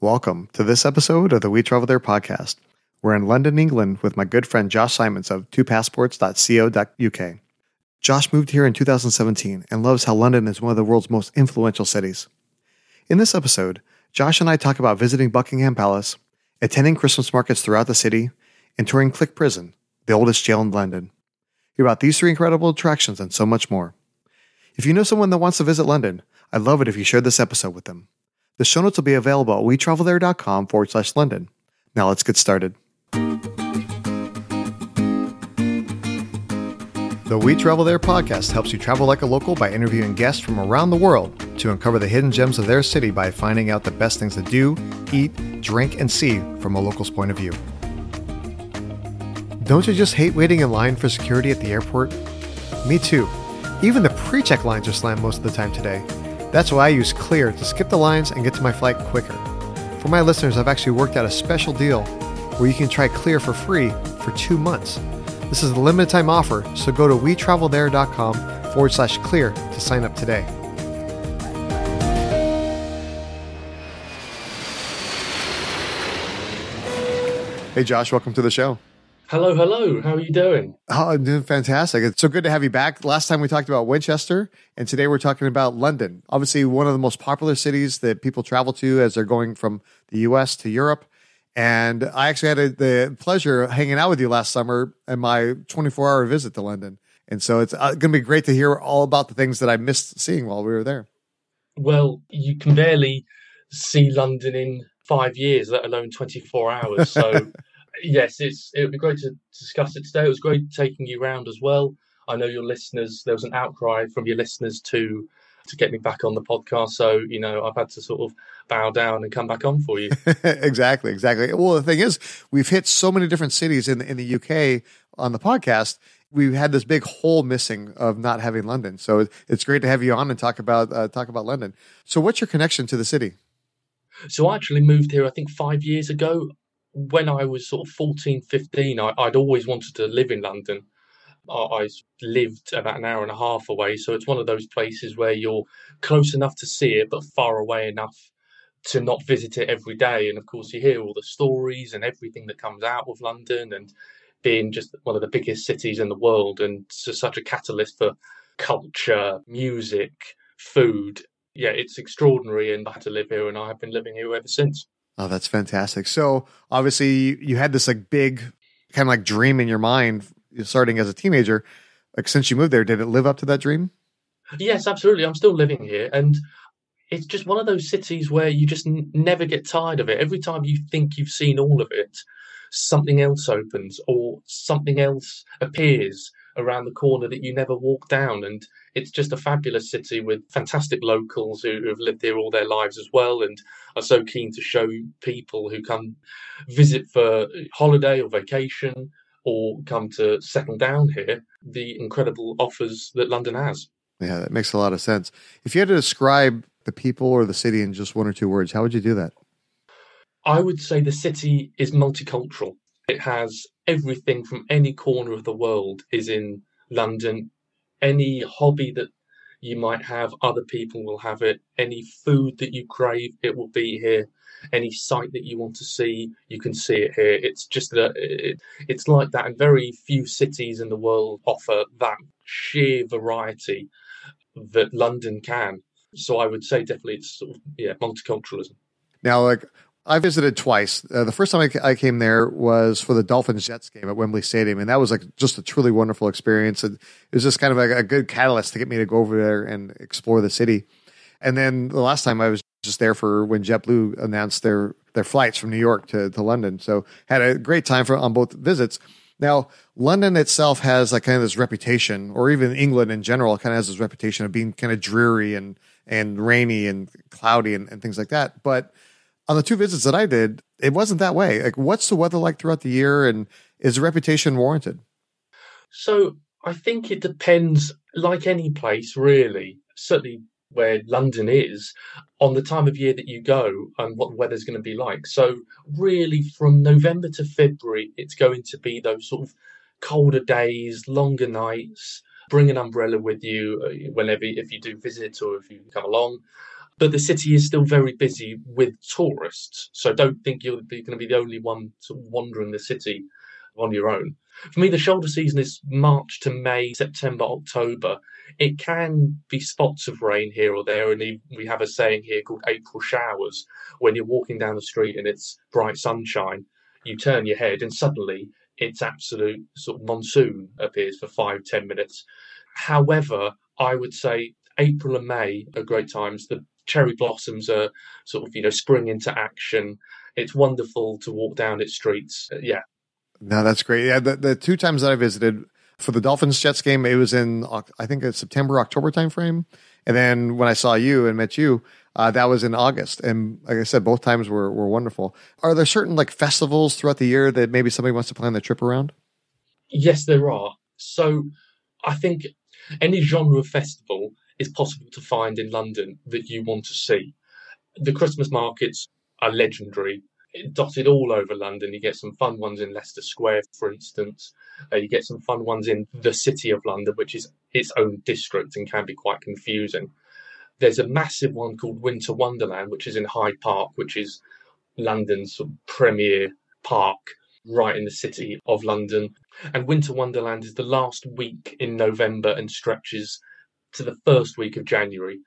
Welcome to this episode of the We Travel There podcast. We're in London, England with my good friend Josh Simons of twopassports.co.uk. Josh moved here in 2017 and loves how London is one of the world's most influential cities. In this episode, Josh and I talk about visiting Buckingham Palace, attending Christmas markets throughout the city, and touring Clink Prison, the oldest jail in London. Hear about these three incredible attractions and so much more. If you know someone that wants to visit London, I'd love it if you shared this episode with them. The show notes will be available at wetravelthere.com forward slash London. Now let's get started. The We Travel There podcast helps you travel like a local by interviewing guests from around the world to uncover the hidden gems of their city by finding out the best things to do, eat, drink, and see from a local's point of view. Don't you just hate waiting in line for security at the airport? Me too. Even the pre check lines are slammed most of the time today. That's why I use Clear to skip the lines and get to my flight quicker. For my listeners, I've actually worked out a special deal where you can try Clear for free for two months. This is a limited time offer, so go to wetravelthere.com forward slash clear to sign up today. Hey, Josh, welcome to the show. Hello, hello. How are you doing? Oh, I'm doing fantastic. It's so good to have you back. Last time we talked about Winchester, and today we're talking about London. Obviously, one of the most popular cities that people travel to as they're going from the US to Europe. And I actually had a, the pleasure of hanging out with you last summer in my 24 hour visit to London. And so it's uh, going to be great to hear all about the things that I missed seeing while we were there. Well, you can barely see London in five years, let alone 24 hours. So yes, it's it would be great to discuss it today. It was great taking you round as well. I know your listeners. There was an outcry from your listeners to to get me back on the podcast. So you know, I've had to sort of bow down and come back on for you. exactly, exactly. Well, the thing is, we've hit so many different cities in in the UK on the podcast. We've had this big hole missing of not having London. So it's great to have you on and talk about uh, talk about London. So, what's your connection to the city? So I actually moved here, I think, five years ago when I was sort of 14, 15, I, would always wanted to live in London. I, I, lived about an hour and a half away. So it's one of those places where you're close enough to see it, but far away enough to not visit it every day. And of course, you hear all the stories and everything that comes out of London and being just one of the biggest cities in the world and such a catalyst for culture, music, food. Yeah, it's extraordinary and I had to live here and I have been living here ever since. Oh, that's fantastic. So obviously you had this like big kind of like dream in your mind starting as a teenager. Like since you moved there, did it live up to that dream? Yes, absolutely. I'm still living here and it's just one of those cities where you just n- never get tired of it. Every time you think you've seen all of it, something else opens or something else appears around the corner that you never walk down. And it's just a fabulous city with fantastic locals who, have lived here all their lives as well and are so keen to show people who come visit for holiday or vacation or come to settle down here the incredible offers that London has. Yeah, that makes a lot of sense. If you had to describe the people or the city in just one or two words, how would you do that? I would say the city is multicultural. It has everything from any corner of the world is in London. Any hobby that you might have, other people will have it. Any food that you crave, it will be here. Any site that you want to see, you can see it here. It's just that it, it's like that, and very few cities in the world offer that sheer variety that London can. So I would say definitely it's sort of, yeah multiculturalism. Now, like I visited twice. Uh, the first time I, I, came there was for the Dolphins Jets game at Wembley Stadium, and that was like just a truly wonderful experience. And it was just kind of like a good catalyst to get me to go over there and explore the city. And then the last time I was just there for when JetBlue announced their their flights from New York to, to London. So had a great time for on both visits. Now, London itself has like kind of this reputation, or even England in general, kind of has this reputation of being kind of dreary and and rainy and cloudy and, and things like that. But on the two visits that I did, it wasn't that way. Like, what's the weather like throughout the year, and is reputation warranted? So I think it depends, like any place, really. Certainly where London is, on the time of year that you go and what the weather's going to be like. So really, from November to February, it's going to be those sort of colder days, longer nights. Bring an umbrella with you uh, whenever if you do visit or if you come along but the city is still very busy with tourists. So don't think you're going to be the only one wandering the city on your own. For me, the shoulder season is March to May, September, October. It can be spots of rain here or there, and we have a saying here called April showers. When you're walking down the street and it's bright sunshine, you turn your head and suddenly it's absolute sort of monsoon appears for five, ten minutes. However, I would say April and May are great times. The cherry blossoms are sort of, you know, spring into action. It's wonderful to walk down its streets. Uh, yeah. No, that's great. Yeah, the, the two times that I visited for the Dolphins Jets game, it was in I think it's September October timeframe, and then when I saw you and met you, uh, that was in August. And like I said, both times were were wonderful. Are there certain like festivals throughout the year that maybe somebody wants to plan the trip around? Yes, there are. So I think any genre of festival is possible to find in London that you want to see. The Christmas markets are legendary, dotted all over London. You get some fun ones in Leicester Square, for instance. Uh, you get some fun ones in the City of London, which is its own district and can be quite confusing. There's a massive one called Winter Wonderland, which is in Hyde Park, which is London's premier park right in the city of London. And Winter Wonderland is the last week in November and stretches to the first week of January.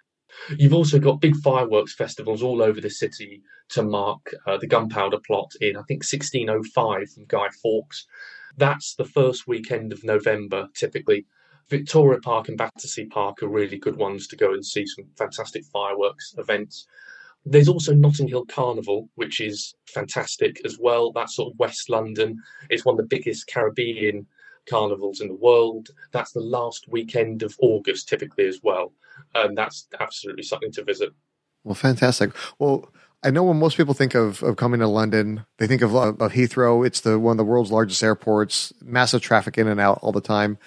You've also got big fireworks festivals all over the city to mark uh, the gunpowder plot in, I think, 1605 from Guy Fawkes. That's the first weekend of November, typically. Victoria Park and Battersea Park are really good ones to go and see some fantastic fireworks events. There's also Notting Hill Carnival, which is fantastic as well. That's sort of West London. It's one of the biggest Caribbean carnivals in the world. That's the last weekend of August, typically as well, and that's absolutely something to visit. Well, fantastic. Well, I know when most people think of, of coming to London, they think of, uh, of Heathrow. It's the one of the world's largest airports, massive traffic in and out all the time.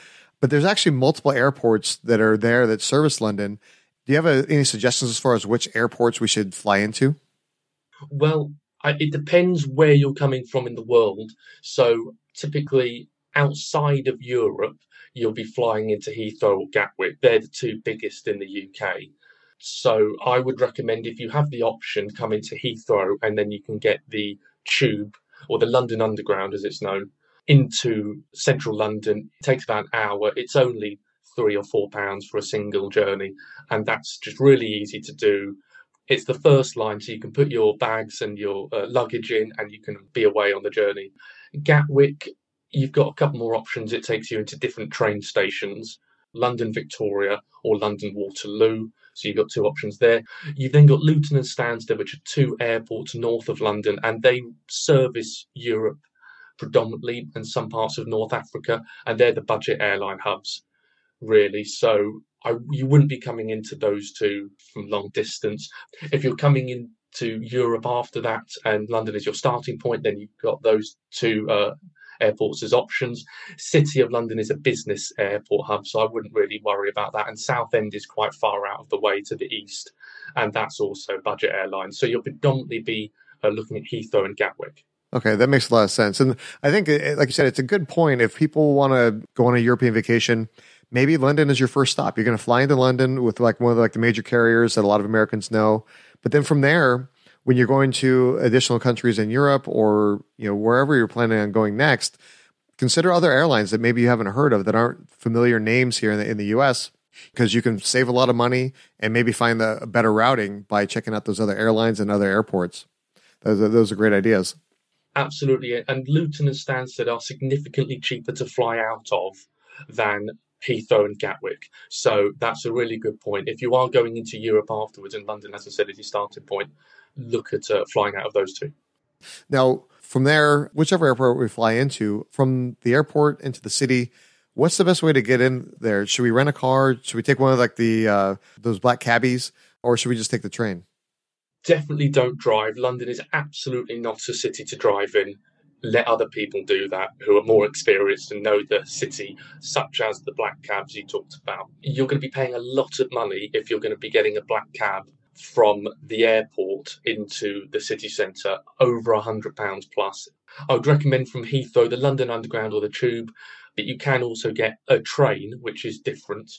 But there's actually multiple airports that are there that service London. Do you have a, any suggestions as far as which airports we should fly into? Well, I, it depends where you're coming from in the world. So typically, outside of Europe, you'll be flying into Heathrow or Gatwick. They're the two biggest in the UK. So I would recommend if you have the option, come into Heathrow and then you can get the tube or the London Underground, as it's known, into central London. It takes about an hour. It's only three or four pounds for a single journey, and that's just really easy to do. It's the first line, so you can put your bags and your uh, luggage in, and you can be away on the journey. Gatwick you've got a couple more options. It takes you into different train stations London Victoria or London Waterloo. So you've got two options there. You've then got Luton and Stansted, which are two airports north of London, and they service Europe predominantly and some parts of North Africa, and they're the budget airline hubs, really. So I, you wouldn't be coming into those two from long distance. If you're coming into Europe after that, and London is your starting point, then you've got those two uh, airports as options. City of London is a business airport hub, so I wouldn't really worry about that. And Southend is quite far out of the way to the east, and that's also budget airlines. So you'll predominantly be uh, looking at Heathrow and Gatwick. Okay, that makes a lot of sense. And I think, uh, like you said, it's a good point. If people want to go on a European vacation, maybe London is your first stop. You're going to fly into London with like one of the, like the major carriers that a lot of Americans know. But then from there, when you're going to additional countries in Europe or you know wherever you're planning on going next, consider other airlines that maybe you haven't heard of that aren't familiar names here in the, in the U.S. because you can save a lot of money and maybe find the better routing by checking out those other airlines and other airports. Those are, those are great ideas. Absolutely, and Luton and Stansted are significantly cheaper to fly out of than Heathrow and Gatwick. So that's a really good point. If you are going into Europe afterwards, and London, as I said, is your starting point, look at uh, flying out of those two. Now, from there, whichever airport we fly into, from the airport into the city, what's the best way to get in there? Should we rent a car? Should we take one of like the uh, those black cabbies, or should we just take the train? Definitely don't drive. London is absolutely not a city to drive in. Let other people do that who are more experienced and know the city, such as the black cabs you talked about. You're going to be paying a lot of money if you're going to be getting a black cab from the airport into the city centre over a hundred pounds plus. I would recommend from Heathrow the London Underground or the Tube, but you can also get a train, which is different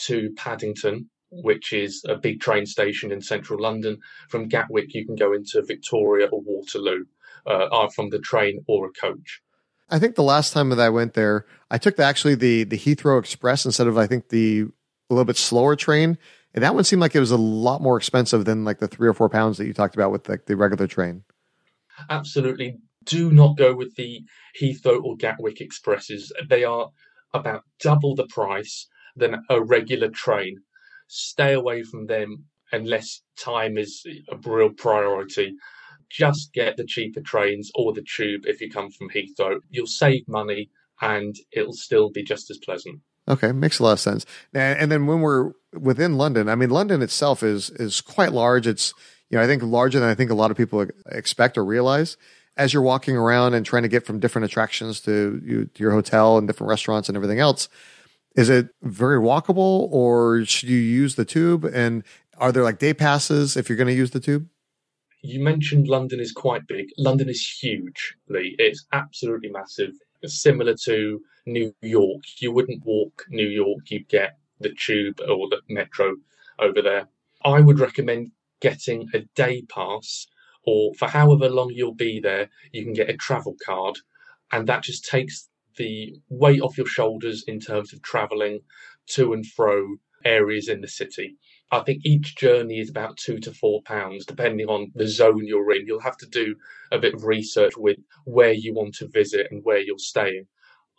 to Paddington, which is a big train station in central London. From Gatwick, you can go into Victoria or Waterloo, uh, from the train or a coach. I think the last time that I went there, I took the, actually the the Heathrow Express instead of I think the a little bit slower train, and that one seemed like it was a lot more expensive than like the three or four pounds that you talked about with like the regular train. Absolutely, do not go with the Heathrow or Gatwick Expresses. They are about double the price than a regular train. Stay away from them unless time is a real priority. Just get the cheaper trains or the tube if you come from Heathrow. You'll save money and it'll still be just as pleasant. Okay, makes a lot of sense. And then when we're within London, I mean, London itself is is quite large. It's you know I think larger than I think a lot of people expect or realize. As you're walking around and trying to get from different attractions to, you, to your hotel and different restaurants and everything else, is it very walkable or should you use the tube? And are there like day passes if you're going to use the tube? You mentioned London is quite big. London is huge, Lee. It's absolutely massive. Similar to New York. You wouldn't walk New York, you'd get the tube or the metro over there. I would recommend getting a day pass, or for however long you'll be there, you can get a travel card, and that just takes the weight off your shoulders in terms of traveling to and fro areas in the city. I think each journey is about two to four pounds, depending on the zone you're in. You'll have to do a bit of research with where you want to visit and where you're staying.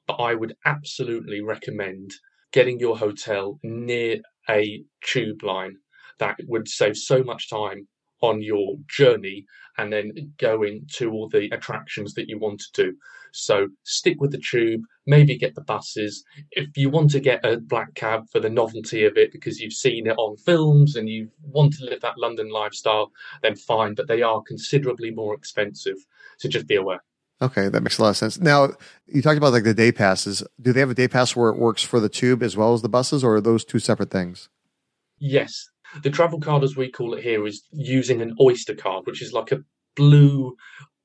But I would absolutely recommend getting your hotel near a tube line. That would save so much time on your journey and then going to all the attractions that you want to do. So stick with the tube, maybe get the buses. If you want to get a black cab for the novelty of it because you've seen it on films and you want to live that London lifestyle, then fine, but they are considerably more expensive. So just be aware. Okay, that makes a lot of sense. Now, you talked about like the day passes. Do they have a day pass where it works for the tube as well as the buses, or are those two separate things? Yes, the travel card, as we call it here, is using an Oyster card, which is like a blue,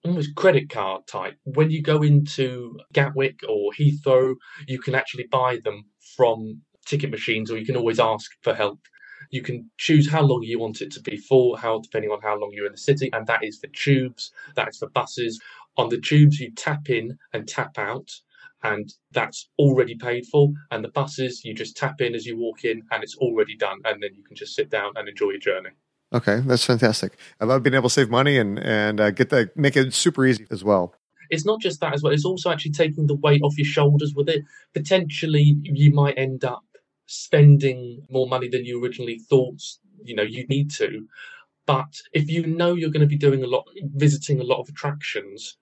almost credit card type. When you go into Gatwick or Heathrow, you can actually buy them from ticket machines, or you can always ask for help. You can choose how long you want it to be for, how depending on how long you're in the city, and that is for tubes, that is for buses. On the tubes, you tap in and tap out and that's already paid for. And the buses, you just tap in as you walk in, and it's already done, and then you can just sit down and enjoy your journey. Okay, that's fantastic. I love being able to save money and and uh, get the make it super easy as well. It's not just that as well. It's also actually taking the weight off your shoulders with it. Potentially, you might end up spending more money than you originally thought. You know, you need to. But if you know you're going to be doing a lot, visiting a lot of attractions,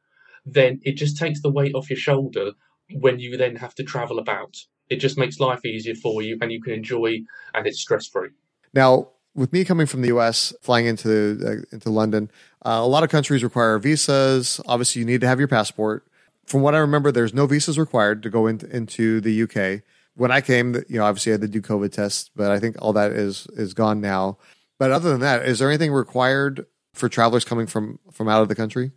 then it just takes the weight off your shoulder when you then have to travel about. It just makes life easier for you and you can enjoy and it's stress free. Now, with me coming from the US, flying into uh, into London, uh, a lot of countries require visas. Obviously, you need to have your passport. From what I remember, there's no visas required to go in, into the UK. When I came, you know, obviously I had to do COVID tests, but I think all that is is gone now. But other than that, is there anything required for travelers coming from from out of the country?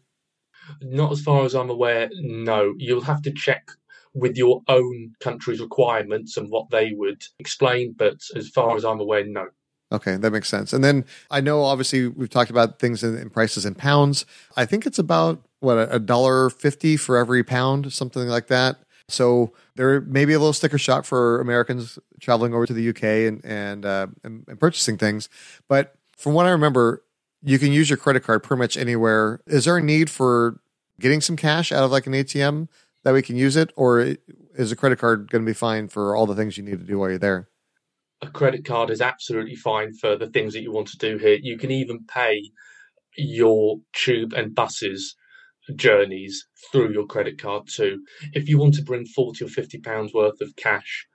Not as far as I'm aware. No, you'll have to check with your own country's requirements and what they would explain. But as far as I'm aware, no. Okay, that makes sense. And then I know obviously we've talked about things in, in prices in pounds. I think it's about what a dollar fifty for every pound, something like that. So there may be a little sticker shock for Americans traveling over to the UK and and, uh, and, and purchasing things. But from what I remember, you can use your credit card pretty much anywhere. Is there a need for getting some cash out of like an ATM that we can use it, or is a credit card going to be fine for all the things you need to do while you're there? A credit card is absolutely fine for the things that you want to do here. You can even pay your tube and buses journeys through your credit card too. If you want to bring 40 or 50 pounds worth of cash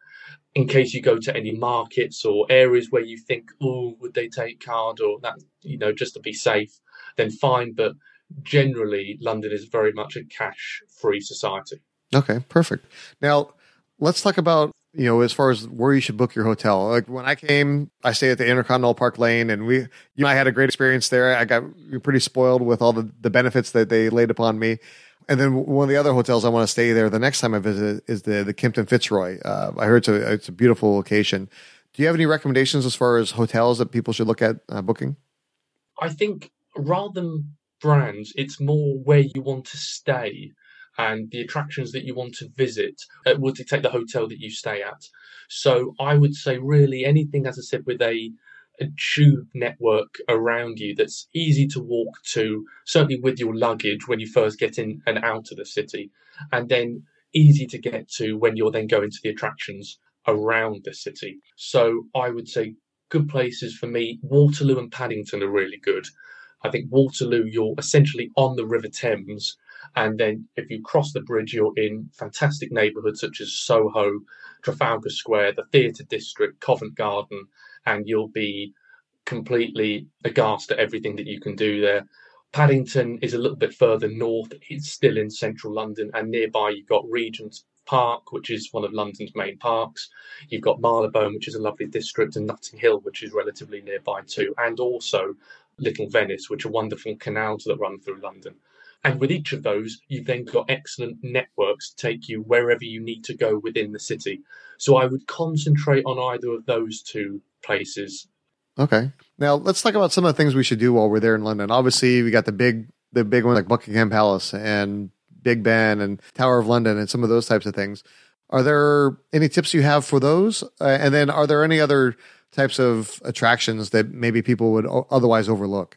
in case you go to any markets or areas where you think, oh, would they take card or that, you know, just to be safe, then fine. But generally, London is very much a cash free society. Okay, perfect. Now, let's talk about you know as far as where you should book your hotel. Like when I came, I stayed at the Intercontinental Park Lane, and we you know I had a great experience there. I got pretty spoiled with all the the benefits that they laid upon me. And then one of the other hotels I want to stay there the next time I visit is the the Kimpton Fitzroy. Uh, I heard it's a it's a beautiful location. Do you have any recommendations as far as hotels that people should look at uh, booking? I think rather than brands, it's more where you want to stay and the attractions that you want to visit uh, will dictate the hotel that you stay at. So I would say really anything, as I said, with a, a tube network around you that's easy to walk to, certainly with your luggage when you first get in and out of the city, and then easy to get to when you're then going to the attractions around the city. So I would say good places for me, Waterloo and Paddington are really good. I think Waterloo, you're essentially on the River Thames. And then if you cross the bridge, you're in fantastic neighbourhoods such as Soho, Trafalgar Square, the Theatre District, Covent Garden, and you'll be completely aghast at everything that you can do there. Paddington is a little bit further north. It's still in central London, and nearby you've got Regent's Park, which is one of London's main parks. You've got Marylebone, which is a lovely district, and Notting Hill, which is relatively nearby too, and also Little Venice, which are wonderful canals that run through London. And with each of those, you've then got excellent networks to take you wherever you need to go within the city. So I would concentrate on either of those two places. Okay. Now let's talk about some of the things we should do while we're there in London. Obviously, we got the big the big one like Buckingham Palace and Big Ben and Tower of London and some of those types of things. Are there any tips you have for those? Uh, and then are there any other types of attractions that maybe people would otherwise overlook?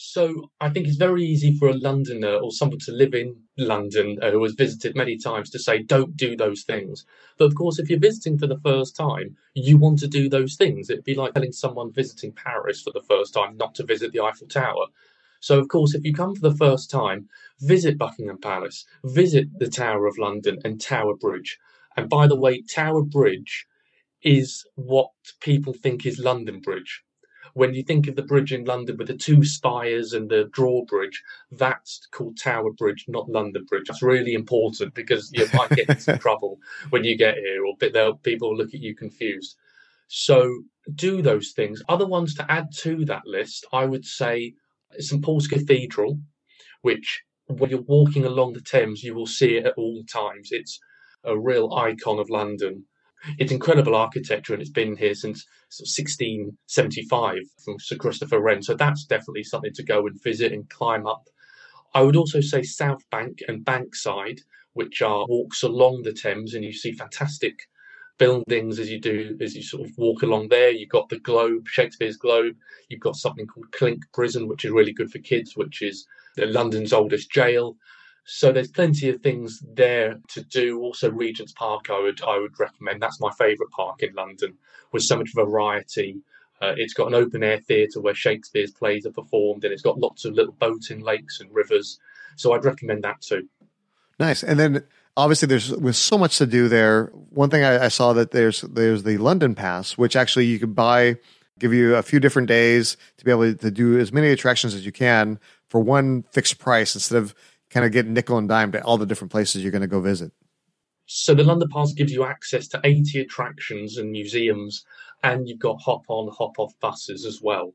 So I think it's very easy for a Londoner or someone to live in London uh, who has visited many times to say, don't do those things. But of course, if you're visiting for the first time, you want to do those things. It'd be like telling someone visiting Paris for the first time not to visit the Eiffel Tower. So, of course, if you come for the first time, visit Buckingham Palace, visit the Tower of London and Tower Bridge. And by the way, Tower Bridge is what people think is London Bridge when you think of the bridge in London with the two spires and the drawbridge, that's called Tower Bridge, not London Bridge. That's really important because you might get into trouble when you get here, or people will look at you confused. So do those things. Other ones to add to that list, I would say St Paul's Cathedral, which when you're walking along the Thames, you will see it at all times. It's a real icon of London. It's incredible architecture and it's been here since 1675 from Sir Christopher Wren. So that's definitely something to go and visit and climb up. I would also say South Bank and Bankside, which are walks along the Thames, and you see fantastic buildings as you do as you sort of walk along there. You've got the Globe, Shakespeare's Globe. You've got something called Clink Prison, which is really good for kids, which is London's oldest jail. So there's plenty of things there to do. Also, Regent's Park, I would I would recommend. That's my favourite park in London, with so much variety. Uh, it's got an open air theatre where Shakespeare's plays are performed, and it's got lots of little boating lakes and rivers. So I'd recommend that too. Nice. And then obviously there's with so much to do there. One thing I, I saw that there's there's the London Pass, which actually you could buy, give you a few different days to be able to do as many attractions as you can for one fixed price instead of kind of get nickel and dime to all the different places you're going to go visit. So the London Pass gives you access to 80 attractions and museums, and you've got hop on, hop off buses as well.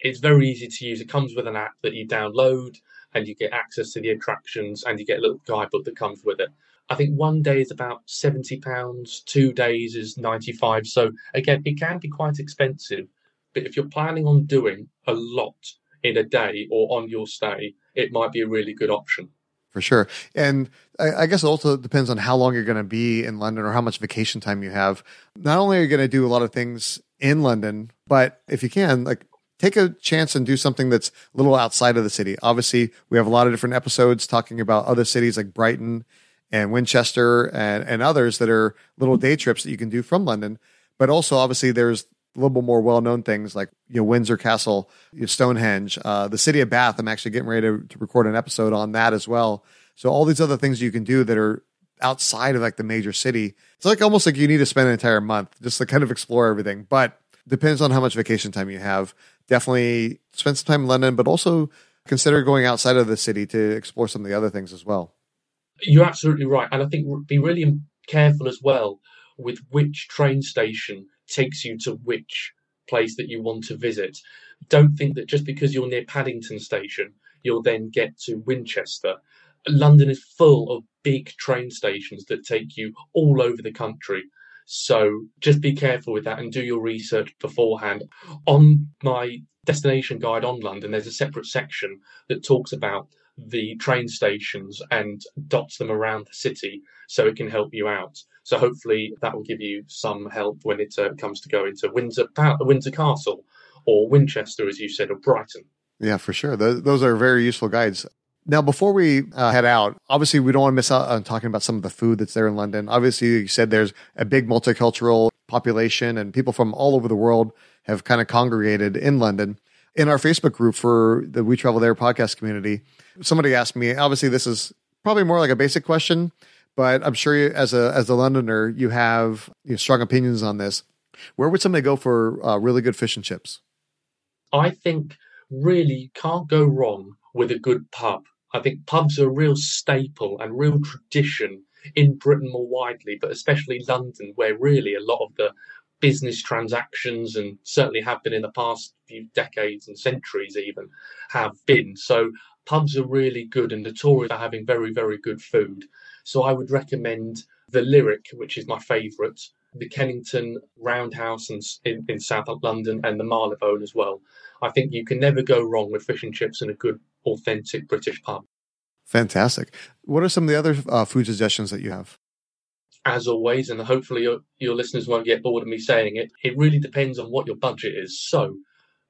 It's very easy to use. It comes with an app that you download, and you get access to the attractions, and you get a little guidebook that comes with it. I think one day is about seventy pounds, two days is ninety five. So again, it can be quite expensive, but if you're planning on doing a lot in a day or on your stay, it might be a really good option. For sure. And I, I guess it also depends on how long you're going to be in London or how much vacation time you have. Not only are you going to do a lot of things in London, but if you can, like take a chance and do something that's a little outside of the city. Obviously, we have a lot of different episodes talking about other cities like Brighton and Winchester and, and others that are little day trips that you can do from London. But also, obviously, there's a little bit more well-known things like you know Windsor Castle, you know, Stonehenge, uh, the city of Bath. I'm actually getting ready to, to record an episode on that as well. So all these other things you can do that are outside of like the major city. It's like almost like you need to spend an entire month just to kind of explore everything. But depends on how much vacation time you have. Definitely spend some time in London, but also consider going outside of the city to explore some of the other things as well. You're absolutely right, and I think be really careful as well with which train station takes you to which place that you want to visit. Don't think that just because you're near Paddington Station, you'll then get to Winchester. London is full of big train stations that take you all over the country. So just be careful with that and do your research beforehand. On my destination guide on London, there's a separate section that talks about the train stations and dots them around the city so it can help you out. So hopefully that will give you some help when it uh, comes to going to Windsor, Windsor Castle or Winchester, as you said, or Brighton. Yeah, for sure. Those, those are very useful guides. Now, before we uh, head out, obviously we don't want to miss out on talking about some of the food that's there in London. Obviously, you said there's a big multicultural population and people from all over the world have kind of congregated in London. In our Facebook group for the We Travel There podcast community, somebody asked me, obviously this is probably more like a basic question, but I'm sure you, as a as a Londoner, you have you know, strong opinions on this. Where would somebody go for uh, really good fish and chips? I think really can't go wrong with a good pub. I think pubs are a real staple and real tradition in Britain more widely, but especially London, where really a lot of the business transactions and certainly have been in the past few decades and centuries even have been. So pubs are really good and notorious for having very, very good food. So I would recommend the Lyric, which is my favourite, the Kennington Roundhouse in, in, in South London, and the Marylebone as well. I think you can never go wrong with fish and chips in a good, authentic British pub. Fantastic. What are some of the other uh, food suggestions that you have? As always, and hopefully your, your listeners won't get bored of me saying it, it really depends on what your budget is. So,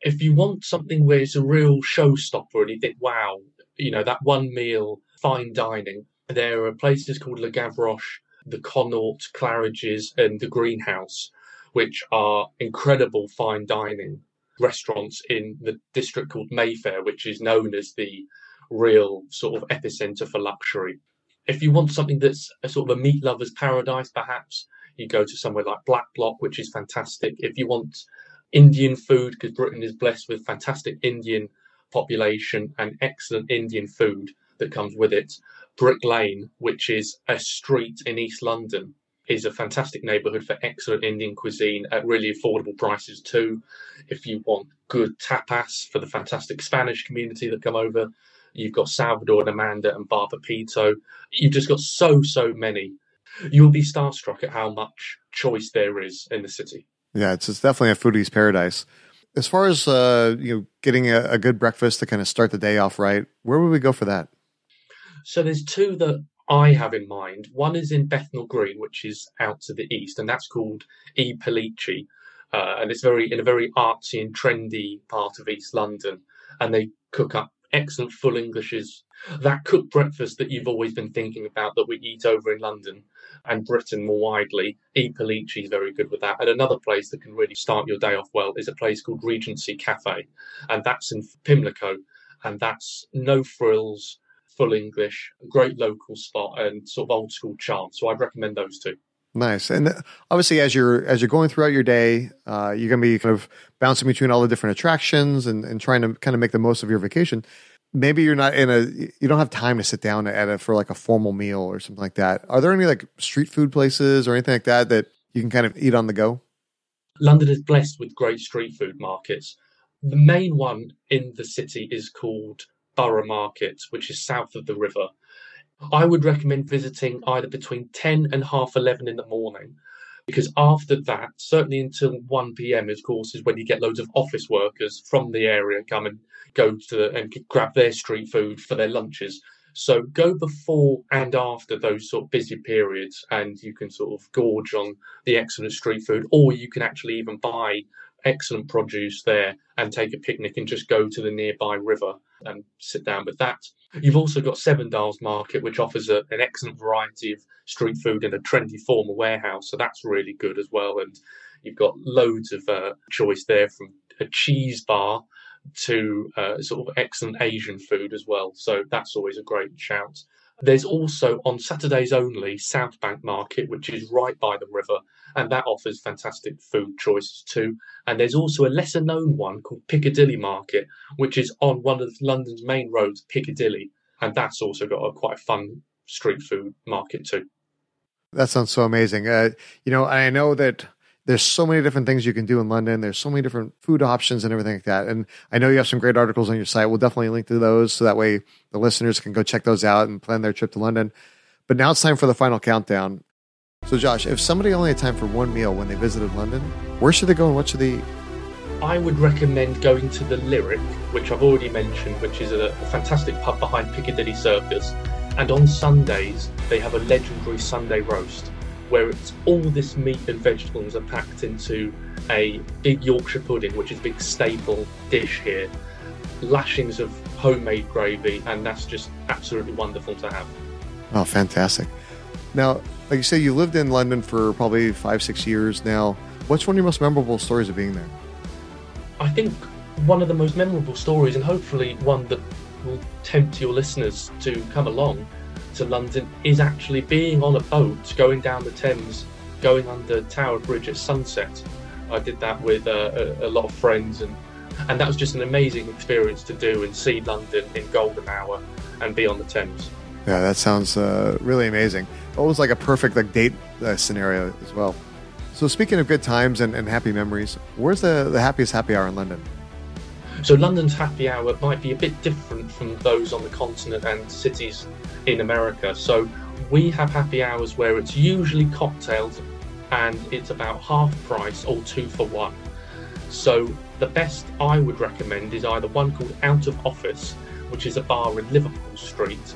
if you want something where it's a real showstopper and you think, wow, you know, that one meal, fine dining, there are places called Le Gavroche, the Connaught, Claridge's, and the Greenhouse, which are incredible fine dining restaurants in the district called Mayfair, which is known as the real sort of epicenter for luxury. If you want something that's a sort of a meat lover's paradise, perhaps you go to somewhere like Blacklock, which is fantastic. If you want Indian food, because Britain is blessed with fantastic Indian population and excellent Indian food that comes with it, Brick Lane, which is a street in East London, is a fantastic neighborhood for excellent Indian cuisine at really affordable prices too. If you want good tapas for the fantastic Spanish community that come over, you've got Salvador and Amanda and Bar Pepito. You've just got so, so many. You'll be starstruck at how much choice there is in the city. Yeah, it's, it's definitely a foodie's paradise. As far as uh, you know, getting a, a good breakfast to kind of start the day off right, where would we go for that? So there's two that I have in mind. One is in Bethnal Green, which is out to the east, and that's called E. Pellicci. Uh, and it's very in a very artsy and trendy part of East London. And they cook up excellent full Englishes. That cooked breakfast that you've always been thinking about that we eat over in London and Britain more widely. E. Pellicci is very good with that. And another place that can really start your day off well is a place called Regency Cafe. And that's in Pimlico. And that's no frills, full English, great local spot, and sort of old school charm. So I'd recommend those two. Nice, and uh, obviously, as you're as you're going throughout your day, uh, you're going to be kind of bouncing between all the different attractions and, and trying to kind of make the most of your vacation. Maybe you're not in a you don't have time to sit down at it for like a formal meal or something like that. Are there any like street food places or anything like that that you can kind of eat on the go? London is blessed with great street food markets. The main one in the city is called Borough Market, which is south of the river. I would recommend visiting either between 10 and half 11 in the morning because after that, certainly until 1 p.m., of course, is when you get loads of office workers from the area come and go to the, and grab their street food for their lunches. So go before and after those sort of busy periods, and you can sort of gorge on the excellent street food, or you can actually even buy excellent produce there and take a picnic and just go to the nearby river and sit down with that. You've also got Seven Dials Market, which offers a, an excellent variety of street food in a trendy former warehouse. So that's really good as well. And you've got loads of uh, choice there from a cheese bar to uh, sort of excellent Asian food as well. So that's always a great shout. There's also on Saturdays only South Bank Market, which is right by the river, and that offers fantastic food choices too. And there's also a lesser known one called Piccadilly Market, which is on one of London's main roads, Piccadilly, and that's also got a quite fun street food market too. That sounds so amazing. Uh, you know, I know that there's so many different things you can do in London. There's so many different food options and everything like that. And I know you have some great articles on your site. We'll definitely link to those so that way the listeners can go check those out and plan their trip to London. But now it's time for the final countdown. So, Josh, if somebody only had time for one meal when they visited London, where should they go and what should they eat? I would recommend going to the Lyric, which I've already mentioned, which is a, a fantastic pub behind Piccadilly Circus. And on Sundays, they have a legendary Sunday roast where it's all this meat and vegetables are packed into a big Yorkshire pudding, which is a big staple dish here, lashings of homemade gravy, and that's just absolutely wonderful to have. Oh, fantastic. Now, like you say, you lived in London for probably five, six years now. What's one of your most memorable stories of being there? I think one of the most memorable stories, and hopefully one that will tempt your listeners to come along to London, is actually being on a boat going down the Thames, going under Tower Bridge at sunset. I did that with uh, a, a lot of friends, and and that was just an amazing experience to do and see London in golden hour and be on the Thames. Yeah, that sounds uh, really amazing. Almost like a perfect like date uh, scenario as well. So speaking of good times and, and happy memories, where's the, the happiest happy hour in London? So London's happy hour might be a bit different from those on the continent and cities in America. So we have happy hours where it's usually cocktails and it's about half price or two for one. So the best I would recommend is either one called Out of Office, which is a bar in Liverpool Street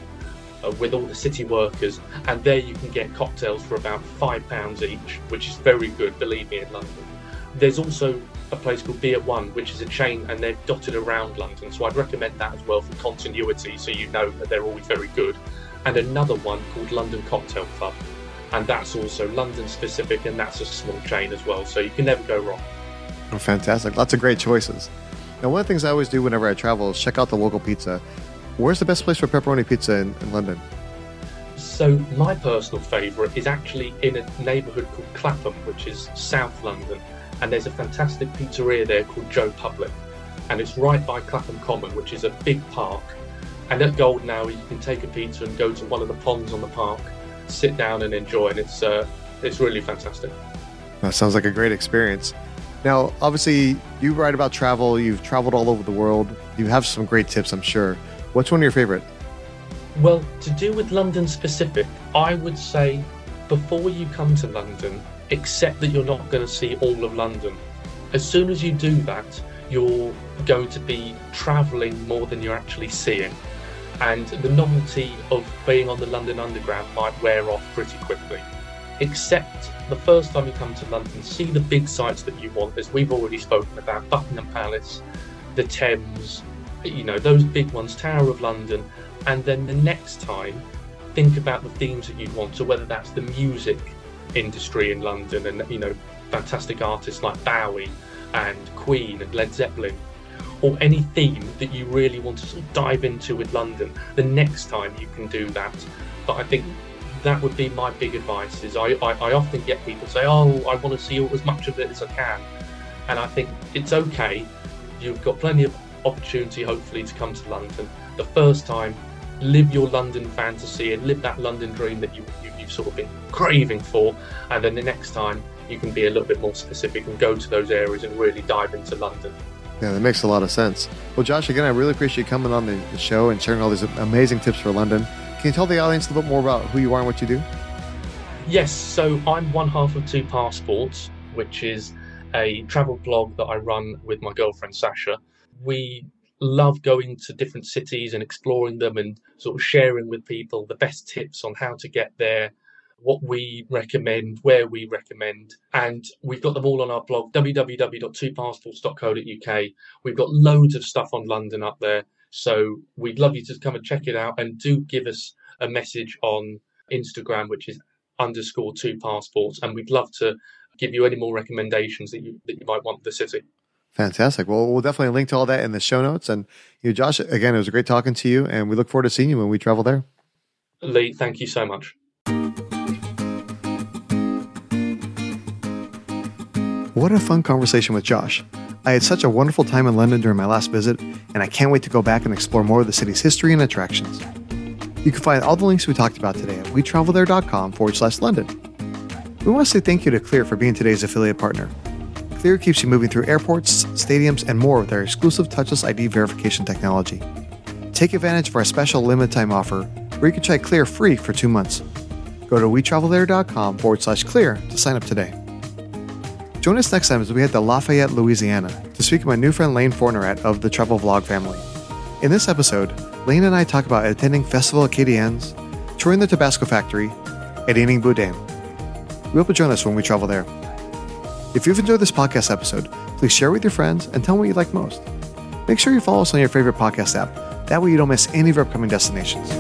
uh, with all the city workers, and there you can get cocktails for about five pounds each, which is very good, believe me, in London. There's also a place called Be at One, which is a chain, and they're dotted around London, so I'd recommend that as well for continuity, so you know that they're always very good. And another one called London Cocktail Club, and that's also London specific, and that's a small chain as well, so you can never go wrong. Oh, fantastic! Lots of great choices. Now, one of the things I always do whenever I travel is check out the local pizza. Where's the best place for pepperoni pizza in, in London? So, my personal favourite is actually in a neighbourhood called Clapham, which is South London, and there's a fantastic pizzeria there called Joe Public, and it's right by Clapham Common, which is a big park. And at Golden Hour, you can take a pizza and go to one of the ponds on the park, sit down and enjoy, and it's uh, it's really fantastic. That sounds like a great experience. Now, obviously, you write about travel. You've traveled all over the world. You have some great tips, I'm sure. What's one of your favorite? Well, to do with London specific, I would say before you come to London, accept that you're not going to see all of London. As soon as you do that, you're going to be travelling more than you're actually seeing. And the novelty of being on the London Underground might wear off pretty quickly. Except the first time you come to London, see the big sites that you want, as we've already spoken about Buckingham Palace, the Thames, you know, those big ones, Tower of London, and then the next time, think about the themes that you'd want. So whether that's the music industry in London and, you know, fantastic artists like Bowie and Queen and Led Zeppelin, or any theme that you really want to sort of dive into with London, the next time you can do that. But I think that would be my big advice is I, I, I often get people say, oh, I want to see as much of it as I can. And I think it's okay. You've got plenty of opportunity, hopefully, to come to London. The first time, live your London fantasy and live that London dream that you, you, you've sort of been craving for. And then the next time, you can be a little bit more specific and go to those areas and really dive into London. Yeah, that makes a lot of sense. Well, Josh, again, I really appreciate you coming on the, the show and sharing all these amazing tips for London. Can you tell the audience a little bit more about who you are and what you do? Yes, so I'm one half of Two Passports, which is a travel blog that I run with my girlfriend Sasha. We love going to different cities and exploring them and sort of sharing with people the best tips on how to get there, what we recommend, where we recommend. And we've got them all on our blog, www.twopassports.co.uk. We've got loads of stuff on London up there. So we'd love you to come and check it out and do give us a message on Instagram, which is underscore two passports. And we'd love to give you any more recommendations that you, that you might want the city. Fantastic. Well, we'll definitely link to all that in the show notes. And you, know, Josh, again, it was great talking to you, and we look forward to seeing you when we travel there. Lee, thank you so much. What a fun conversation with Josh. I had such a wonderful time in London during my last visit, and I can't wait to go back and explore more of the city's history and attractions. You can find all the links we talked about today at wetravelthere.com forward slash London. We want to say thank you to Clear for being today's affiliate partner. Clear keeps you moving through airports, stadiums, and more with their exclusive touchless ID verification technology. Take advantage of our special limited time offer where you can try Clear free for two months. Go to wetravelthere.com forward slash clear to sign up today. Join us next time as we head to Lafayette, Louisiana to speak with my new friend Lane Fornerat of the Travel Vlog family. In this episode, Lane and I talk about attending Festival Acadiens, touring the Tabasco factory, and eating boudin. We hope you join us when we travel there. If you've enjoyed this podcast episode, please share with your friends and tell them what you like most. Make sure you follow us on your favorite podcast app. That way you don't miss any of our upcoming destinations.